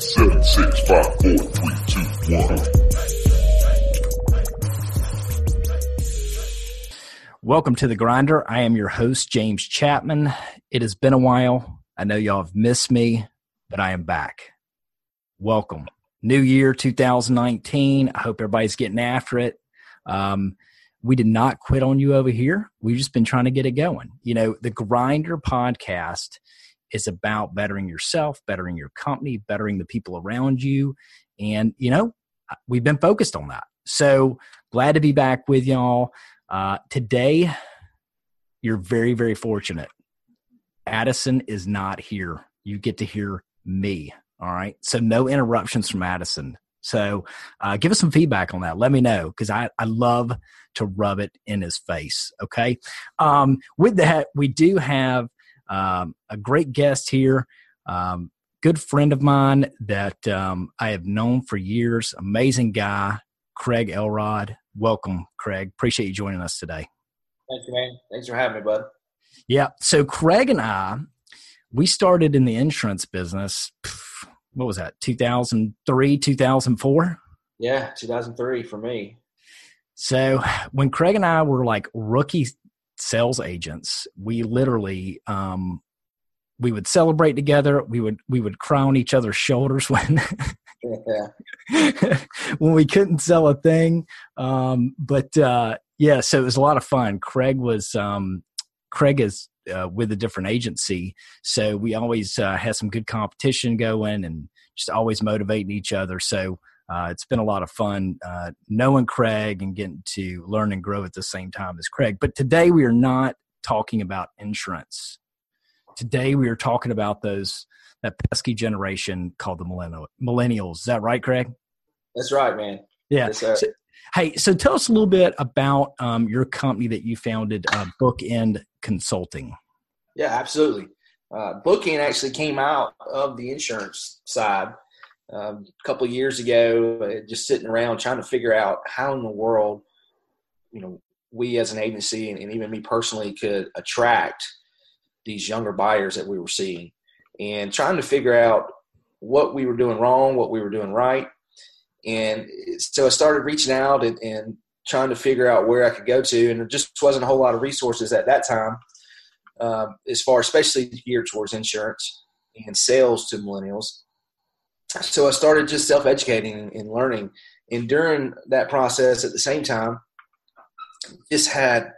Seven, six, five, four, three, two, one. Welcome to the Grinder. I am your host, James Chapman. It has been a while. I know y'all have missed me, but I am back. Welcome. New year 2019. I hope everybody's getting after it. Um, we did not quit on you over here. We've just been trying to get it going. You know, the Grinder podcast is about bettering yourself, bettering your company, bettering the people around you. And, you know, we've been focused on that. So glad to be back with y'all. Uh, today, you're very, very fortunate. Addison is not here. You get to hear me. All right. So no interruptions from Addison. So uh, give us some feedback on that. Let me know because I, I love to rub it in his face. Okay. Um, with that, we do have um, a great guest here, um, good friend of mine that um, I have known for years, amazing guy, Craig Elrod. Welcome, Craig. Appreciate you joining us today. Thank you, man. Thanks for having me, bud. Yeah. So Craig and I, we started in the insurance business. What was that? 2003, 2004? Yeah, 2003 for me. So when Craig and I were like rookie sales agents, we literally um, we would celebrate together. We would we would cry on each other's shoulders when when we couldn't sell a thing. Um, but uh, yeah, so it was a lot of fun. Craig was um, Craig is uh, with a different agency, so we always uh, had some good competition going and just always motivating each other. So uh, it's been a lot of fun uh, knowing Craig and getting to learn and grow at the same time as Craig. But today we are not talking about insurance. Today we are talking about those that pesky generation called the millennial, millennials. Is that right, Craig? That's right, man. Yeah. Yes, so, hey, so tell us a little bit about um, your company that you founded, uh, Bookend Consulting. Yeah, absolutely. Uh, Bookend actually came out of the insurance side um, a couple of years ago, uh, just sitting around trying to figure out how in the world, you know, we as an agency and, and even me personally could attract these younger buyers that we were seeing and trying to figure out what we were doing wrong, what we were doing right. And so I started reaching out and, and trying to figure out where I could go to. And there just wasn't a whole lot of resources at that time, uh, as far, especially geared towards insurance and sales to millennials so I started just self educating and learning. And during that process, at the same time, just had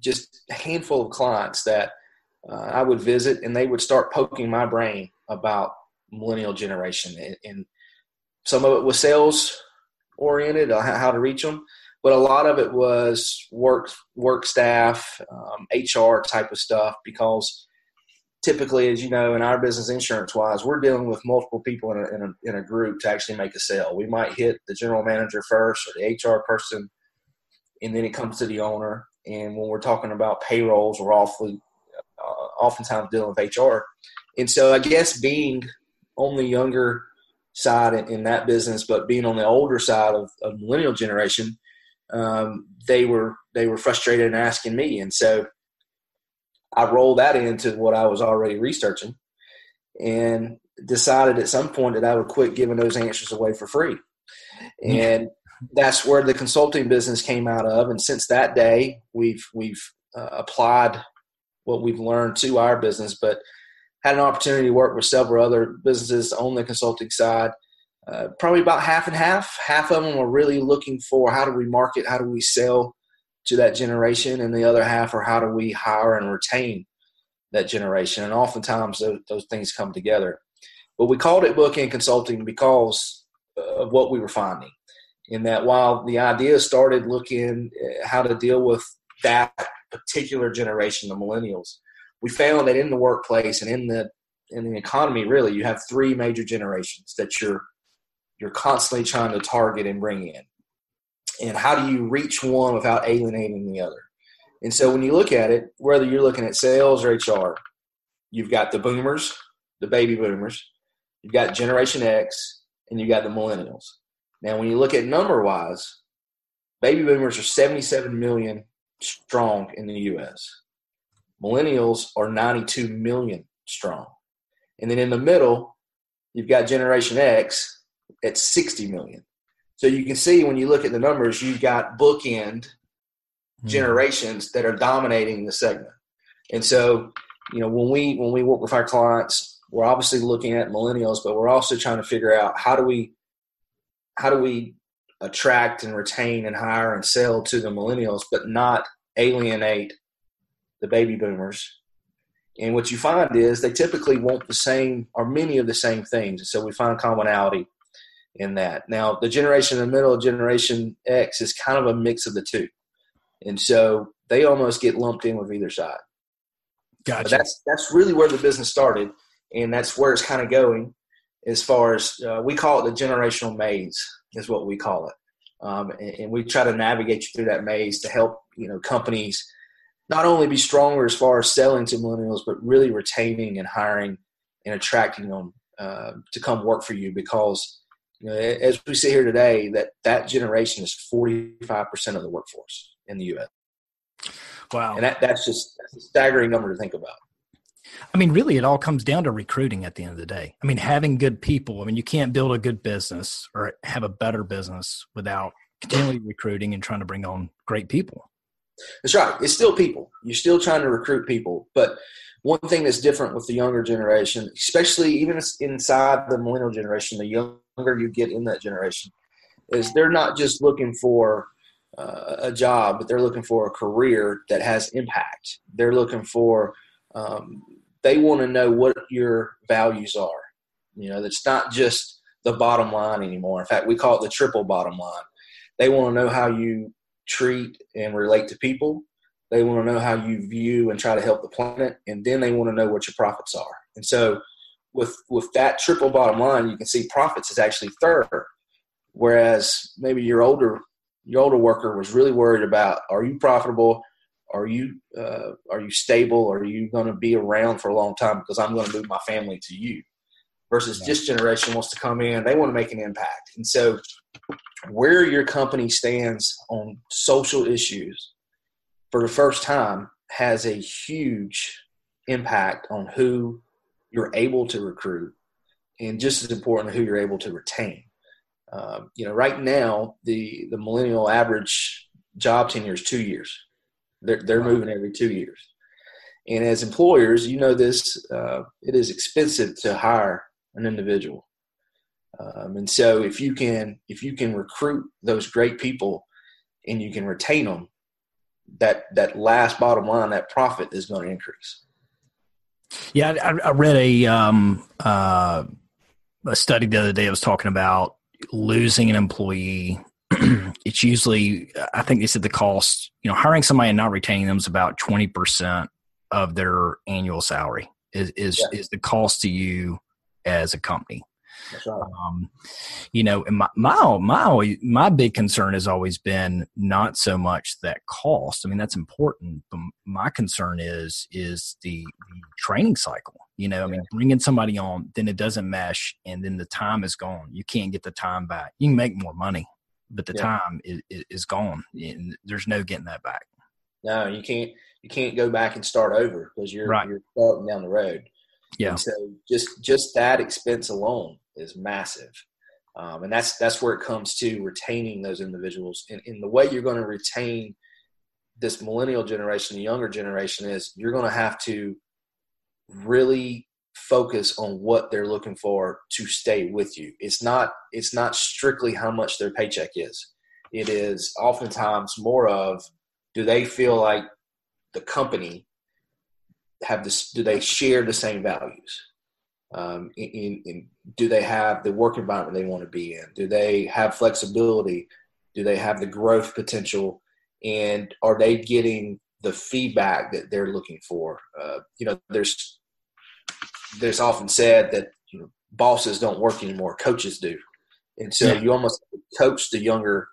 just a handful of clients that uh, I would visit, and they would start poking my brain about millennial generation, and, and some of it was sales oriented, uh, how to reach them, but a lot of it was work work staff, um, HR type of stuff because typically, as you know, in our business insurance wise, we're dealing with multiple people in a, in a, in a group to actually make a sale. We might hit the general manager first or the HR person, and then it comes to the owner. And when we're talking about payrolls, we're awfully, uh, oftentimes dealing with HR. And so I guess being on the younger side in, in that business, but being on the older side of, of millennial generation, um, they were they were frustrated and asking me. And so I rolled that into what I was already researching and decided at some point that I would quit giving those answers away for free. And that's where the consulting business came out of. And since that day, we've, we've uh, applied what we've learned to our business, but had an opportunity to work with several other businesses on the consulting side. Uh, probably about half and half. Half of them are really looking for how do we market, how do we sell to that generation, and the other half are how do we hire and retain that generation. And oftentimes those, those things come together. But we called it Bookend Consulting because of what we were finding. In that while the idea started looking how to deal with that particular generation, the millennials, we found that in the workplace and in the in the economy, really, you have three major generations that you're you're constantly trying to target and bring in and how do you reach one without alienating the other? And so when you look at it, whether you're looking at sales or HR, you've got the boomers, the baby boomers, you've got Generation X, and you've got the millennials. Now, when you look at number wise, baby boomers are 77 million strong in the US. Millennials are 92 million strong. And then in the middle, you've got Generation X at 60 million. So you can see when you look at the numbers, you've got bookend mm-hmm. generations that are dominating the segment. And so, you know, when we when we work with our clients, we're obviously looking at millennials, but we're also trying to figure out how do we how do we attract and retain and hire and sell to the millennials, but not alienate the baby boomers. And what you find is they typically want the same or many of the same things. And so we find commonality in that. Now, the generation in the middle, Generation X, is kind of a mix of the two. And so they almost get lumped in with either side. Gotcha. But that's that's really where the business started, and that's where it's kind of going. As far as uh, we call it, the generational maze is what we call it, um, and, and, we try to navigate you through that maze to help you know companies not only be stronger as far as selling to millennials, but really retaining and hiring and attracting them uh, to come work for you because you know, as we see here today, that that generation is 45% of the workforce in the U.S. Wow. And that, that's just that's a staggering number to think about. I mean, really, it all comes down to recruiting at the end of the day. I mean, having good people. I mean, you can't build a good business or have a better business without continually recruiting and trying to bring on great people. That's right. It's still people. You're still trying to recruit people. But one thing that's different with the younger generation, especially even inside the millennial generation, the younger you get in that generation, is they're not just looking for uh, a job, but they're looking for a career that has impact. They're looking for, um, they want to know what your values are. You know, it's not just the bottom line anymore. In fact, we call it the triple bottom line. They want to know how you treat and relate to people. They want to know how you view and try to help the planet, and then they want to know what your profits are. And so, with with that triple bottom line, you can see profits is actually third, whereas maybe your older your older worker was really worried about: Are you profitable? Are you uh, are you stable? Are you going to be around for a long time? Because I'm going to move my family to you. Versus yeah. this generation wants to come in; they want to make an impact, and so where your company stands on social issues for the first time has a huge impact on who you're able to recruit and just as important who you're able to retain. Um, you know right now the the millennial average job tenure is two years. They're, they're moving every two years. And as employers you know this uh, it is expensive to hire an individual um, and so if you can if you can recruit those great people and you can retain them, that that last bottom line, that profit is going to increase. Yeah, I, I read a um, uh, a study the other day. I was talking about losing an employee. it's usually, I think they said the cost. You know, hiring somebody and not retaining them is about twenty percent of their annual salary. Is is yeah. is the cost to you as a company? Right. Um, you know, my, my my my big concern has always been not so much that cost. I mean, that's important, but my concern is is the, the training cycle. You know, I mean, bringing somebody on, then it doesn't mesh, and then the time is gone. You can't get the time back. You can make more money, but the yeah. time is, is gone, and there's no getting that back. No, you can't. You can't go back and start over because you're right. you're starting down the road. Yeah. And so just just that expense alone is massive. Um, and that's that's where it comes to retaining those individuals. And, and the way you're going to retain this millennial generation, the younger generation, is you're going to have to really focus on what they're looking for to stay with you. It's not it's not strictly how much their paycheck is. It is oftentimes more of do they feel like the company have this do they share the same values um, in, in, do they have the work environment they want to be in? Do they have flexibility? Do they have the growth potential? And are they getting the feedback that they're looking for? Uh, you know, there's there's often said that you know, bosses don't work anymore; coaches do, and so yeah. you almost coach the younger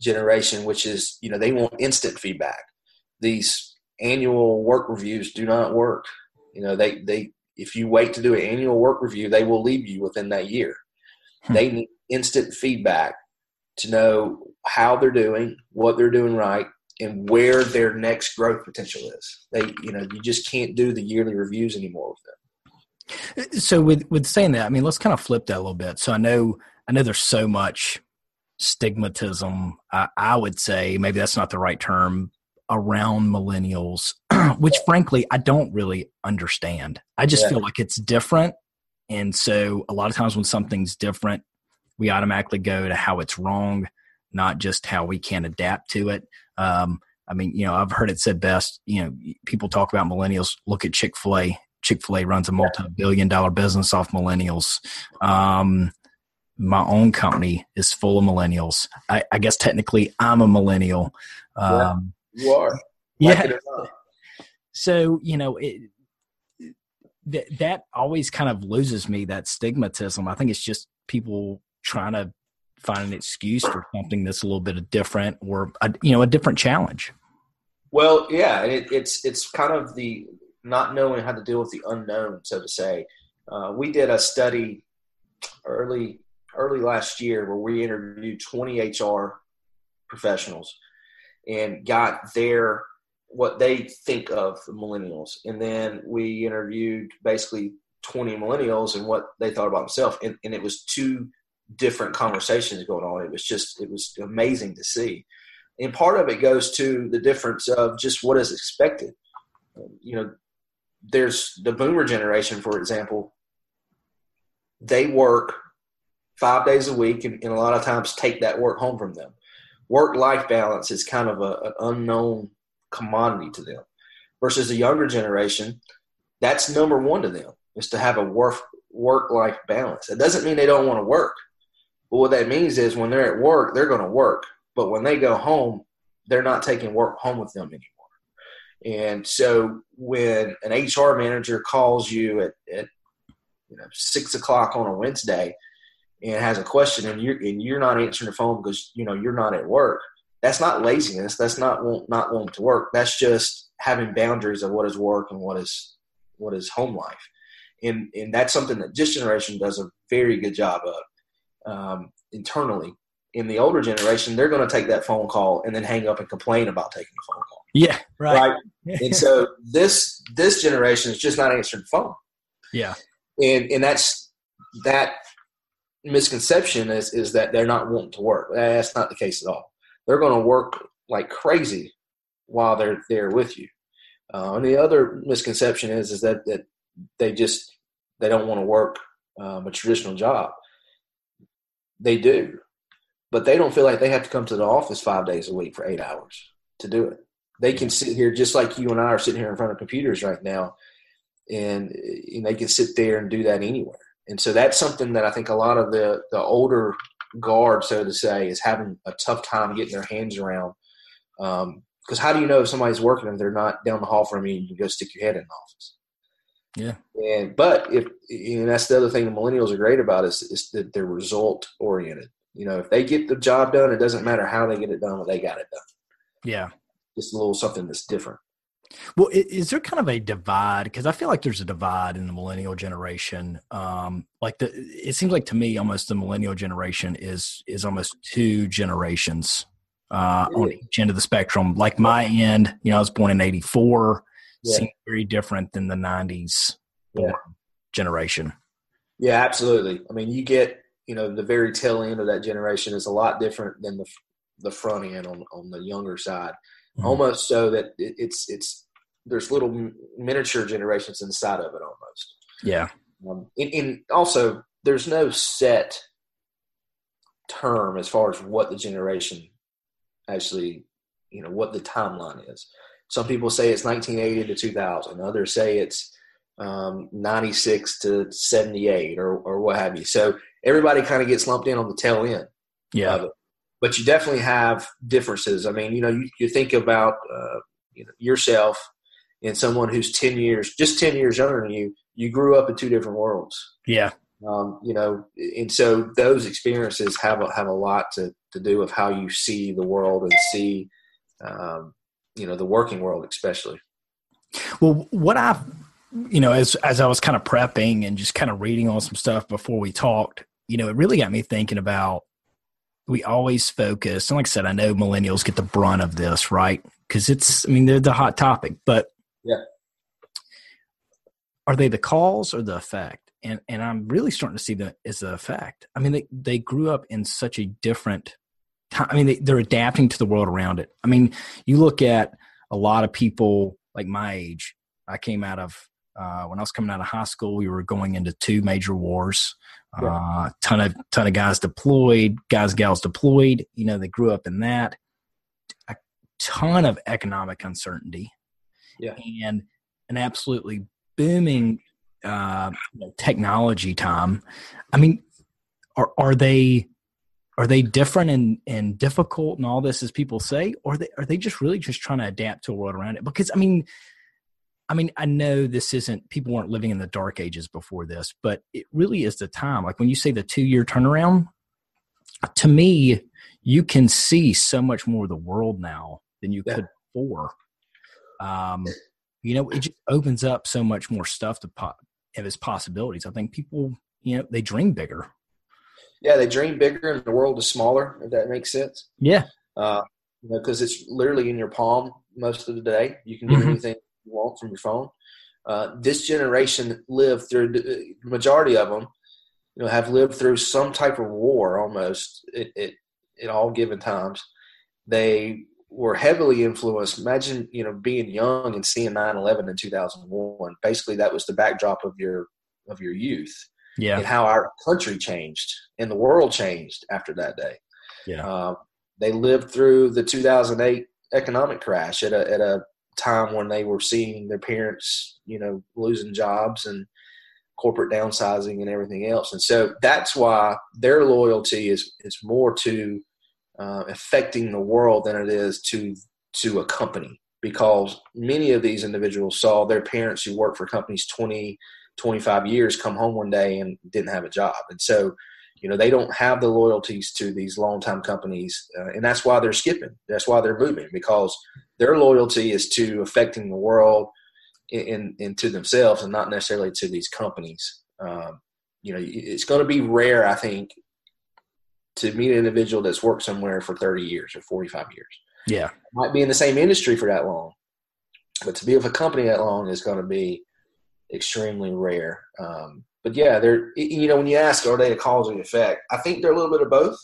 generation, which is you know they want instant feedback. These annual work reviews do not work. You know, they they if you wait to do an annual work review, they will leave you within that year. Hmm. They need instant feedback to know how they're doing, what they're doing right, and where their next growth potential is. They, you know, you just can't do the yearly reviews anymore with them. So with with saying that, I mean, let's kind of flip that a little bit. So I know I know there's so much stigmatism. I, I would say maybe that's not the right term around millennials, which frankly I don't really understand. I just Yeah. feel like it's different, and so a lot of times when something's different, we automatically go to how it's wrong, not just how we can adapt to it. Um, I mean, you know, I've heard it said best. You know, people talk about millennials. Look at Chick Fil A. Chick Fil A runs a multi-billion-dollar business off millennials. Um, my own company is full of millennials. I, I guess technically I'm a millennial. Um, You are. yeah. Like it. So you know it. That that always kind of loses me that stigmatism. I think it's just people trying to find an excuse for something that's a little bit different or a, you know a different challenge. Well, yeah, it, it's it's kind of the not knowing how to deal with the unknown, so to say. Uh, we did a study early early last year where we interviewed 20 HR professionals and got their what they think of the millennials, and then we interviewed basically 20 millennials and what they thought about themselves, and, and it was two different conversations going on. It was just it was amazing to see and part of it goes to the difference of just what is expected. You know, there's the boomer generation, for example, they work five days a week and, and a lot of times take that work home from them. Work life balance is kind of a, an unknown commodity to them versus the younger generation, that's number one to them is to have a work work life balance. It doesn't mean they don't want to work. But what that means is when they're at work, they're going to work. But when they go home, they're not taking work home with them anymore. And so when an HR manager calls you at, at you know six o'clock on a Wednesday and has a question and you're and you're not answering the phone because you know you're not at work, that's not laziness. That's not want, not wanting to work. That's just having boundaries of what is work and what is what is home life. And and that's something that this generation does a very good job of um, internally in the older generation, they're going to take that phone call and then hang up and complain about taking the phone call. Yeah, right. and so this this generation is just not answering the phone. Yeah, And and that's that misconception is is that they're not wanting to work. That's not the case at all. They're going to work like crazy while they're there with you. Uh, and the other misconception is is that that they just they don't want to work um, a traditional job. They do, but they don't feel like they have to come to the office five days a week for eight hours to do it. They can sit here just like you and I are sitting here in front of computers right now, and, and they can sit there and do that anywhere. And so that's something that I think a lot of the the older guard, so to say, is having a tough time getting their hands around. Um, because how do you know if somebody's working if they're not down the hall from you? You can go stick your head in the office. yeah, And but if and that's the other thing the millennials are great about is is that they're result oriented. You know, if they get the job done, it doesn't matter how they get it done, but they got it done. yeah. Just a little something that's different. Well, is there kind of a divide? Because I feel like there's a divide in the millennial generation. Um, like the, it seems like to me, almost the millennial generation is is almost two generations uh, on each end of the spectrum. Like my end, you know, I was born in '84. Yeah. Seems very different than the '90s born generation. Yeah, absolutely. I mean, you get you know the very tail end of that generation is a lot different than the the front end on on the younger side. Mhm. Almost so that it, it's it's there's little miniature generations inside of it almost. Yeah, Um, and, and also, there's no set term as far as what the generation actually, you know, what the timeline is. Some people say it's 1980 to 2000. Others say it's um, 96 to 78 or, or what have you. So everybody kind of gets lumped in on the tail end yeah, of it. But you definitely have differences. I mean, you know, you, you think about uh, you know, yourself and someone who's 10 years, just 10 years younger than you, you grew up in two different worlds. yeah, Um, you know, and so those experiences have a, have a lot to, to do with how you see the world and see, um, you know, the working world, especially. Well, what I've, you know, as as I was kind of prepping and just kind of reading on some stuff before we talked, you know, it really got me thinking about. We always focus, and like I said, I know millennials get the brunt of this, right? Because it's, I mean, they're the hot topic. But Yeah. are they the cause or the effect? And and I'm really starting to see that as the effect. I mean, they they grew up in such a different time. I mean, they, they're adapting to the world around it. I mean, you look at a lot of people like my age. I came out of uh, when I was coming out of high school. We were going into two major wars. Yeah. Uh, ton of ton of guys deployed, guys gals deployed. You know, they grew up in that. A ton of economic uncertainty. Yeah, and an absolutely booming uh, technology time. I mean, are are they are they different and, and difficult and all this as people say, or are they are they just really just trying to adapt to a world around it? Because I mean, I mean, I know this isn't people weren't living in the dark ages before this, but it really is the time. Like when you say the two year turnaround, to me, you can see so much more of the world now than you yeah. could before. Um, you know, it just opens up so much more stuff to pop of its possibilities. I think people, you know, they dream bigger. Yeah, they dream bigger, and the world is smaller. If that makes sense. Yeah. Uh, you know, because it's literally in your palm most of the day. You can do mm-hmm. anything want from your phone. Uh, this generation lived through the majority of them, you know, have lived through some type of war almost at, at, at all given times. They were heavily influenced. Imagine, you know, being young and seeing 9-11 in 2001. Basically, that was the backdrop of your of your youth. Yeah. And how our country changed and the world changed after that day. Yeah. Uh, they lived through the 2008 economic crash at a, at a time when they were seeing their parents, you know, losing jobs and corporate downsizing and everything else. And so that's why their loyalty is, is more to uh, affecting the world than it is to to a company because many of these individuals saw their parents who worked for companies 20 25 years come home one day and didn't have a job and so you know they don't have the loyalties to these long time companies uh, and that's why they're skipping that's why they're moving because their loyalty is to affecting the world and, and to themselves and not necessarily to these companies um, you know it's going to be rare i think to meet an individual that's worked somewhere for 30 years or 45 years. Yeah. Might be in the same industry for that long. But to be with a company that long is going to be extremely rare. Um, but yeah, they're, you know, when you ask, are they a cause and effect? I think they're a little bit of both.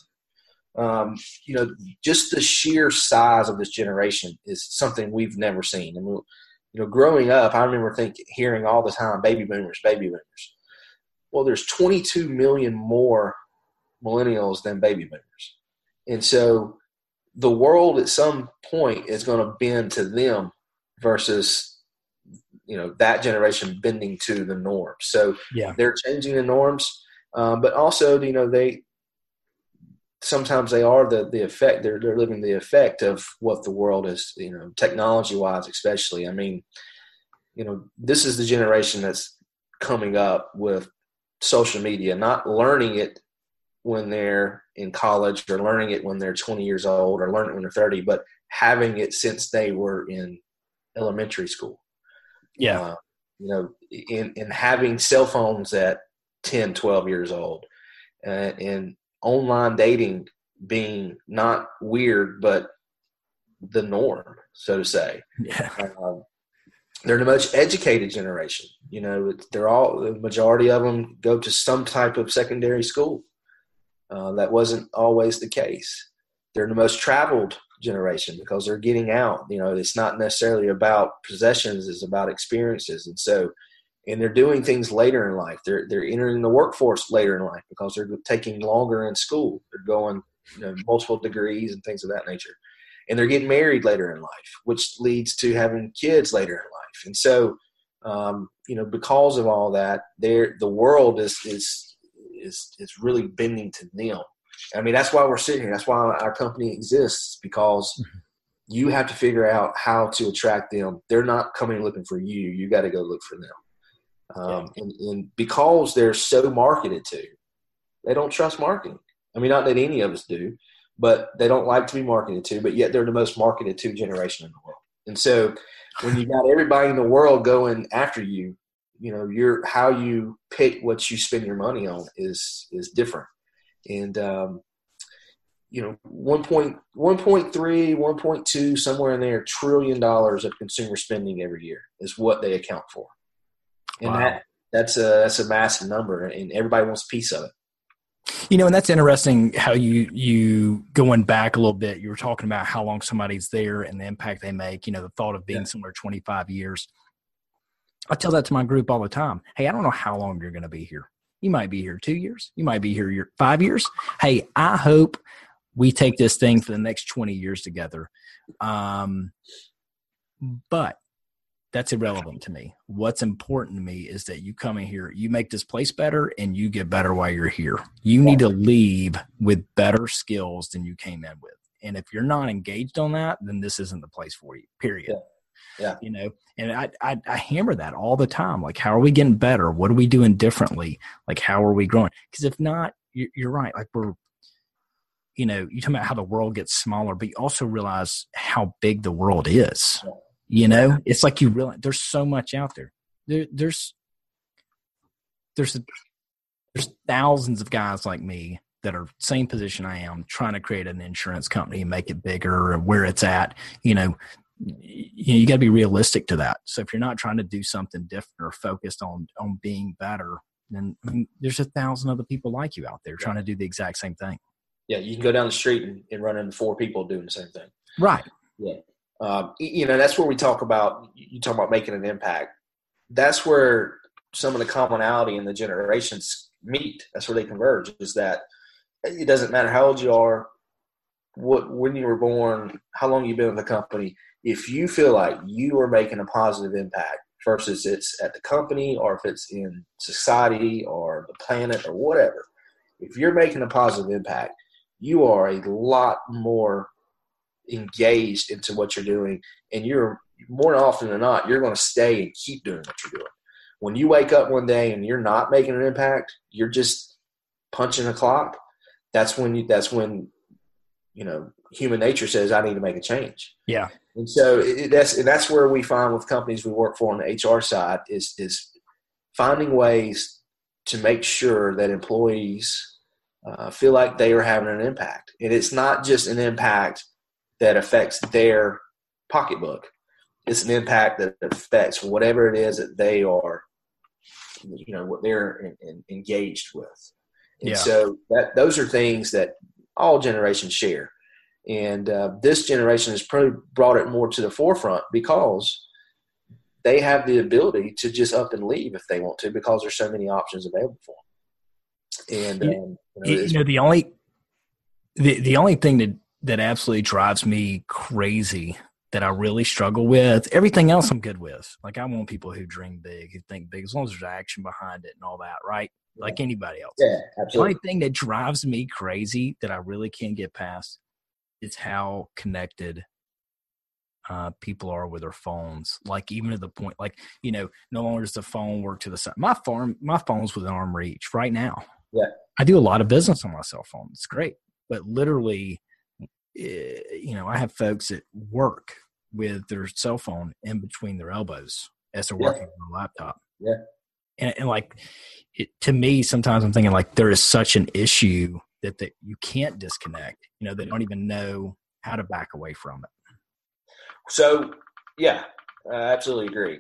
Um, you know, just the sheer size of this generation is something we've never seen. I mean, you know, growing up, I remember thinking, hearing all the time, baby boomers, baby boomers. Well, there's 22 million more millennials than baby boomers. And so the world at some point is going to bend to them versus you know that generation bending to the norms. So yeah, they're changing the norms, um, but also you know they sometimes they are the the effect they're they're living the effect of what the world is you know technology wise especially. I mean, you know this is the generation that's coming up with social media, not learning it when they're in college or learning it when they're 20 years old or learning it when they're 30, but having it since they were in elementary school. Yeah. Uh, you know, in, in having cell phones at 10, 12 years old uh, and online dating being not weird, but the norm, so to say. Yeah. Um, they're the most educated generation. You know, they're all the majority of them go to some type of secondary school. Uh, that wasn't always the case. They're the most traveled generation because they're getting out. You know, it's not necessarily about possessions; it's about experiences. And so, and they're doing things later in life. They're they're entering the workforce later in life because they're taking longer in school. They're going you know, multiple degrees and things of that nature, and they're getting married later in life, which leads to having kids later in life. And so, um, you know, because of all that, there the world is is is is really bending to them. I mean, that's why we're sitting here. That's why our company exists because mm-hmm. you have to figure out how to attract them. They're not coming looking for you. You got to go look for them. Um, yeah. and, and, because they're so marketed to, they don't trust marketing. I mean, not that any of us do, but they don't like to be marketed to. But yet, they're the most marketed to generation in the world. And so, when you got everybody in the world going after you, you know your how you pick what you spend your money on is is different and um, you know 1.1.3 1.2 somewhere in there trillion dollars of consumer spending every year is what they account for and Wow. that that's a that's a massive number, and everybody wants a piece of it. You know, and that's interesting how you you going back a little bit. You were talking about how long somebody's there and the impact they make. You know, the thought of being Yeah. somewhere twenty five years. I tell that to my group all the time. Hey, I don't know how long you're going to be here. You might be here two years. You might be here five years. Hey, I hope we take this thing for the next twenty years together. Um, but that's irrelevant to me. What's important to me is that you come in here, you make this place better, and you get better while you're here. You need to leave with better skills than you came in with. And if you're not engaged on that, then this isn't the place for you. Period. Yeah. Yeah. You know, and I, I I hammer that all the time. Like, how are we getting better? What are we doing differently? Like, how are we growing? Because if not, you- you're right. Like we're you know, you talk about how the world gets smaller, but you also realize how big the world is. You know, it's like you realize there's so much out there. there there's there's a, there's thousands of guys like me that are same position I am, trying to create an insurance company and make it bigger and where it's at. You know, you, you got to be realistic to that. So if you're not trying to do something different or focused on on being better, then I mean, there's a thousand other people like you out there trying to do the exact same thing. Yeah, you can go down the street and, and run into four people doing the same thing. Right. Yeah. Um, you know, that's where we talk about you talk about making an impact. That's where some of the commonality in the generations meet. That's where they converge. Is that it doesn't matter how old you are, what when you were born, how long you've been with the company. If you feel like you are making a positive impact, versus it's at the company or if it's in society or the planet or whatever, if you're making a positive impact, you are a lot more engaged into what you're doing and you're more often than not you're going to stay and keep doing what you're doing when you wake up one day and you're not making an impact you're just punching a clock that's when you that's when you know human nature says i need to make a change Yeah. and so it, that's and that's where we find with companies we work for on the hr side is is finding ways to make sure that employees uh, feel like they are having an impact and it's not just an impact that affects their pocketbook. It's an impact that affects whatever it is that they are, you know, what they're in, in, engaged with. And Yeah. so that those are things that all generations share. And uh, this generation has probably brought it more to the forefront because they have the ability to just up and leave if they want to because there's so many options available for them. And um, You- know, you know the only the the only thing that that absolutely drives me crazy that I really struggle with everything else I'm good with. Like I want people who dream big, who think big, as long as there's action behind it and all that, right? Like anybody else. yeah, The only thing that drives me crazy that I really can't get past is how connected uh, people are with their phones. Like even to the point, like you know, no longer does the phone work to the side. My phone, my phone's within arm reach right now. Yeah. I do a lot of business on my cell phone. It's great, but literally, eh, you know, I have folks that work with their cell phone in between their elbows as they're Yeah. working on a laptop. Yeah. And, and like it, to me, sometimes I'm thinking like there is such an issue that that you can't disconnect. You know, they don't even know how to back away from it. So, yeah, I absolutely agree.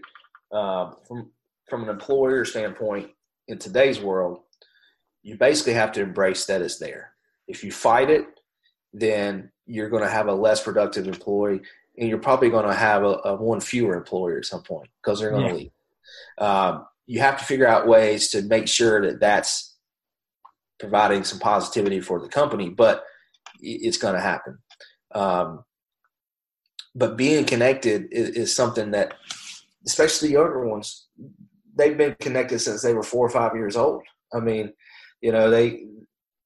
Um, from from an employer standpoint, in today's world, you basically have to embrace that it's there. If you fight it, then you're going to have a less productive employee, and you're probably going to have a, a one fewer employer at some point because they're going to Yeah. leave. Um, you have to figure out ways to make sure that that's providing some positivity for the company, but it's going to happen. Um, but being connected is, is something that, especially the younger ones, they've been connected since they were four or five years old. I mean, you know, they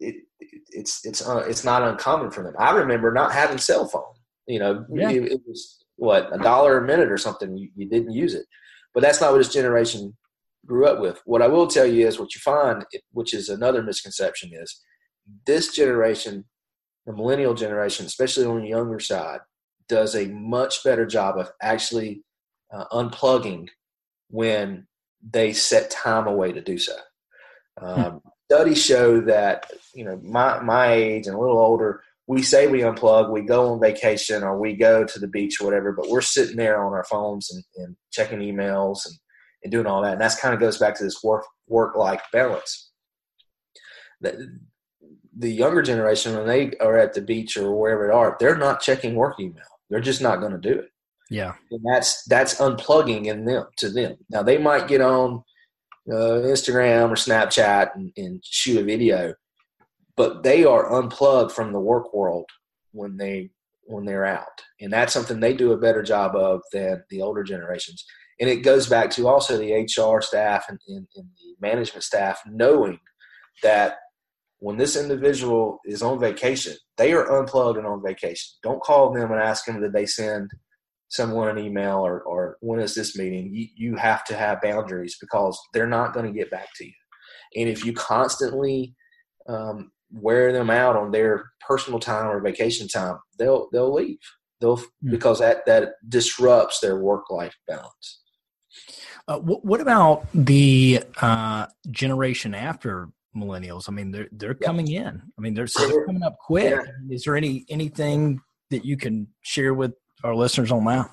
it, it, it's it's uh, it's not uncommon for them. I remember not having cell phone. You know, Yeah. it, it was what a dollar a minute or something. You, you didn't use it, but that's not what this generation grew up with. What I will tell you is what you find, which is another misconception, is this generation, the millennial generation, especially on the younger side, does a much better job of actually uh, unplugging when they set time away to do so. Um, studies show that you know my my age and a little older, we say we unplug, we go on vacation or we go to the beach or whatever, but we're sitting there on our phones and, and checking emails and and doing all that. And that's kind of goes back to this work work life balance. The, the younger generation, when they are at the beach or wherever they are, they're not checking work email. They're just not going to do it. Yeah, and that's that's unplugging in them to them. Now they might get on uh, Instagram or Snapchat and, and shoot a video, but they are unplugged from the work world when they when they're out, and that's something they do a better job of than the older generations. And it goes back to also the HR staff and, and, and the management staff knowing that when this individual is on vacation, they are unplugged and on vacation. Don't call them and ask them did they send someone an email or, or when is this meeting. You, you have to have boundaries because they're not going to get back to you. And if you constantly um, wear them out on their personal time or vacation time, they'll they'll leave. They'll mm-hmm. because that that disrupts their work life balance. Uh, what, what, about the uh, generation after millennials? I mean, they're they're yeah. coming in. I mean, they're, they're coming up quick. Yeah. Is there any anything that you can share with our listeners on that?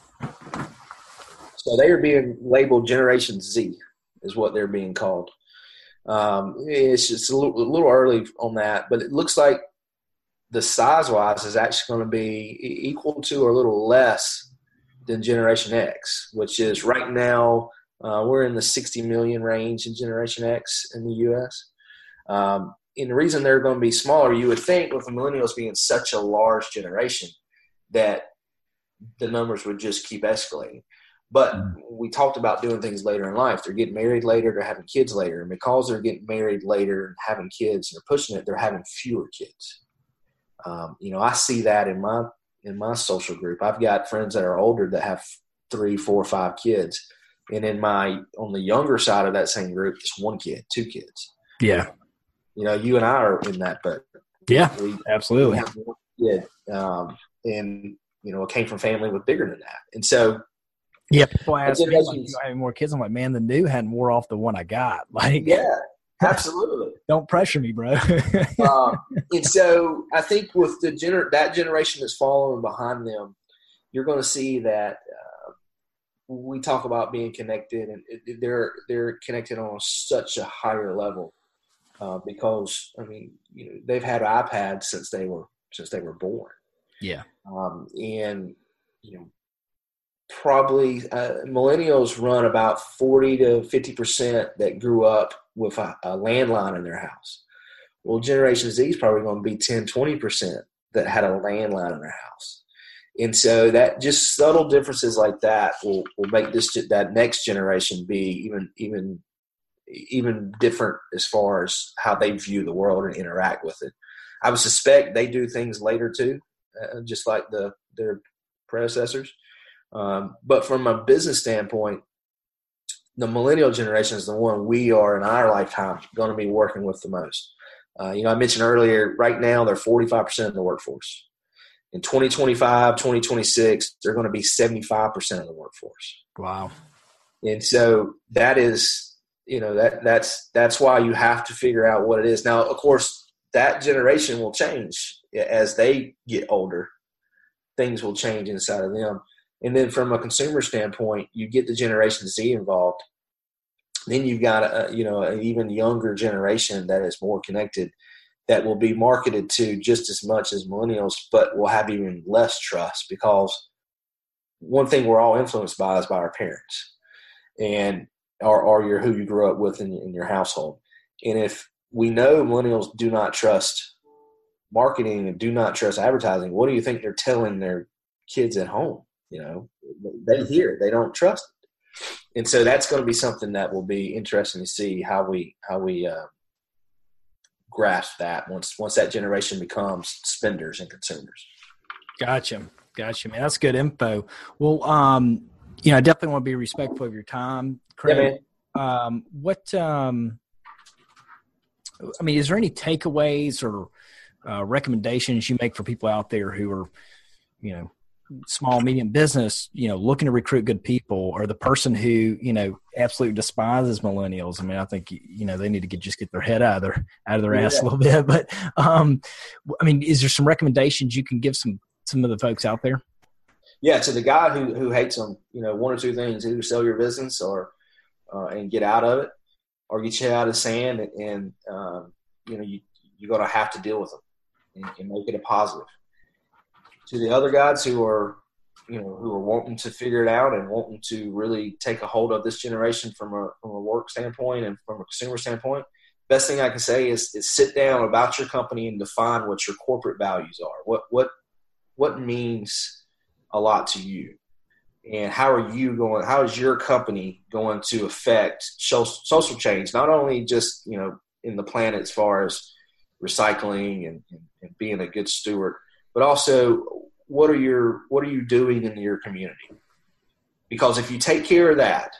So they are being labeled Generation Z, is what they're being called. Um, it's just a little, a little early on that, but it looks like the size wise is actually going to be equal to or a little less than Generation X, which is right now uh, we're in the 60 million range in Generation X in the U.S. Um, and the reason they're going to be smaller, you would think, with the millennials being such a large generation, that the numbers would just keep escalating. But mm-hmm. we talked about doing things later in life. They're getting married later, they're having kids later. And because they're getting married later and having kids and they're pushing it, they're having fewer kids. Um, you know, I see that in my in my social group. I've got friends that are older that have three, four, five kids. And in my on the younger side of that same group, just one kid, two kids. Yeah. You know, you and I are in that but Yeah, we, absolutely. Yeah. Um, and you know, it came from family with bigger than that. And so yeah, people ask me like, you having more kids. I'm like, man, the new hadn't wore off the one I got. Like, yeah, absolutely. Don't pressure me, bro. um, and so I think with the gener- that generation that's following behind them, you're going to see that uh, we talk about being connected, and it, they're they're connected on such a higher level uh, because I mean, you know, they've had iPads since they were since they were born. Yeah, um, and you know probably uh, millennials run about 40 to 50 percent that grew up with a, a, landline in their house. Well generation z is probably going to be 10 20 percent that had a landline in their house. And so that just subtle differences like that will, will make this that next generation be even even even different as far as how they view the world and interact with it. I would suspect they do things later too uh, just like the their predecessors um, but from a business standpoint, the millennial generation is the one we are in our lifetime going to be working with the most. Uh, you know, I mentioned earlier, right now they're 45% of the workforce. In 2025, 2026, they're going to be 75% of the workforce. Wow. And so that is, you know, that that's that's why you have to figure out what it is. Now, of course, that generation will change as they get older. Things will change inside of them. And then from a consumer standpoint, you get the Generation Z involved. Then you've got a, you know an even younger generation that is more connected, that will be marketed to just as much as millennials, but will have even less trust because one thing we're all influenced by is by our parents, and or, or your who you grew up with in, in your household. And if we know millennials do not trust marketing and do not trust advertising, what do you think they're telling their kids at home? You know, they hear, they don't trust it. And so that's going to be something that will be interesting to see how we how we uh, grasp that once once that generation becomes spenders and consumers. Gotcha, gotcha, man. That's good info. Well, um, you know, I definitely want to be respectful of your time, Craig. Yeah, um, what um, I mean, is there any takeaways or uh, recommendations you make for people out there who are, you know, small medium business you know looking to recruit good people or the person who you know absolutely despises millennials. I mean i think you know they need to get just get their head out of their out of their ass a little bit. But um i mean is there some recommendations you can give some some of the folks out there? Yeah to the guy who who hates them you know one or two things either sell your business or uh, and get out of it, or get you out of the sand, and, and um, you know you you're going to have to deal with them and, and make it a positive. To the other guys who are you know who are wanting to figure it out and wanting to really take a hold of this generation from a from a work standpoint and from a consumer standpoint best thing i can say is, is sit down about your company and define what your corporate values are. What what what means a lot to you? And how are you going how is your company going to affect social change? Not only just you know in the planet as far as recycling and, and, and being a good steward but also what are your what are you doing in your community? Because if you take care of that,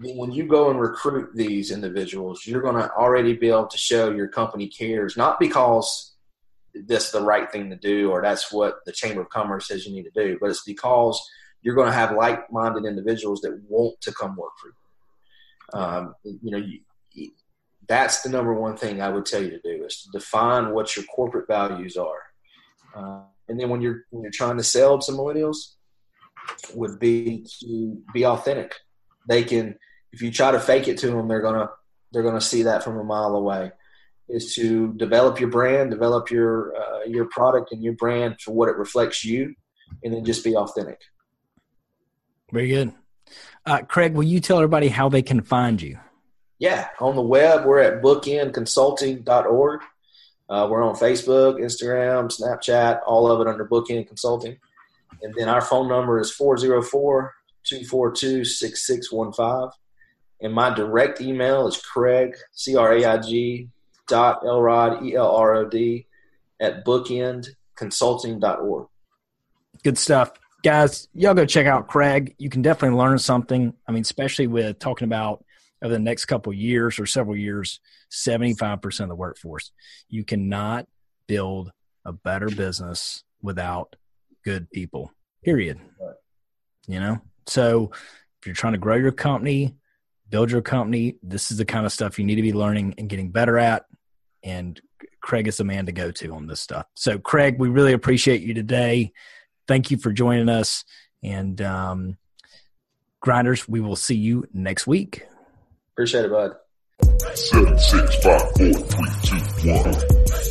when you go and recruit these individuals, you're going to already be able to show your company cares, not because that's the right thing to do or that's what the Chamber of Commerce says you need to do, but it's because you're going to have like-minded individuals that want to come work for you. Um, you know, you, that's the number one thing I would tell you to do is to define what your corporate values are. Uh, and then when you're when you're trying to sell to millennials, would be to be authentic. They can if you try to fake it to them, they're gonna they're gonna see that from a mile away. Is to develop your brand, develop your uh, your product and your brand for what it reflects you, and then just be authentic. Very good, uh, Craig. Will you tell everybody how they can find you? Yeah, on the web, we're at bookendconsulting.org. Uh, we're on Facebook, Instagram, Snapchat, all of it under Bookend Consulting. And then our phone number is 404 242 6615. And my direct email is Craig, C R A I G, dot Elrod, E L R O D, at bookendconsulting.org. Good stuff. Guys, y'all go check out Craig. You can definitely learn something. I mean, especially with talking about over the next couple years or several years, 75% of the workforce. You cannot build a better business without good people, period. You know? So if you're trying to grow your company, build your company, this is the kind of stuff you need to be learning and getting better at. And Craig is the man to go to on this stuff. So, Craig, we really appreciate you today. Thank you for joining us. And, um, grinders, we will see you next week. Appreciate it, bud. Seven, six, five, four, three, two, one.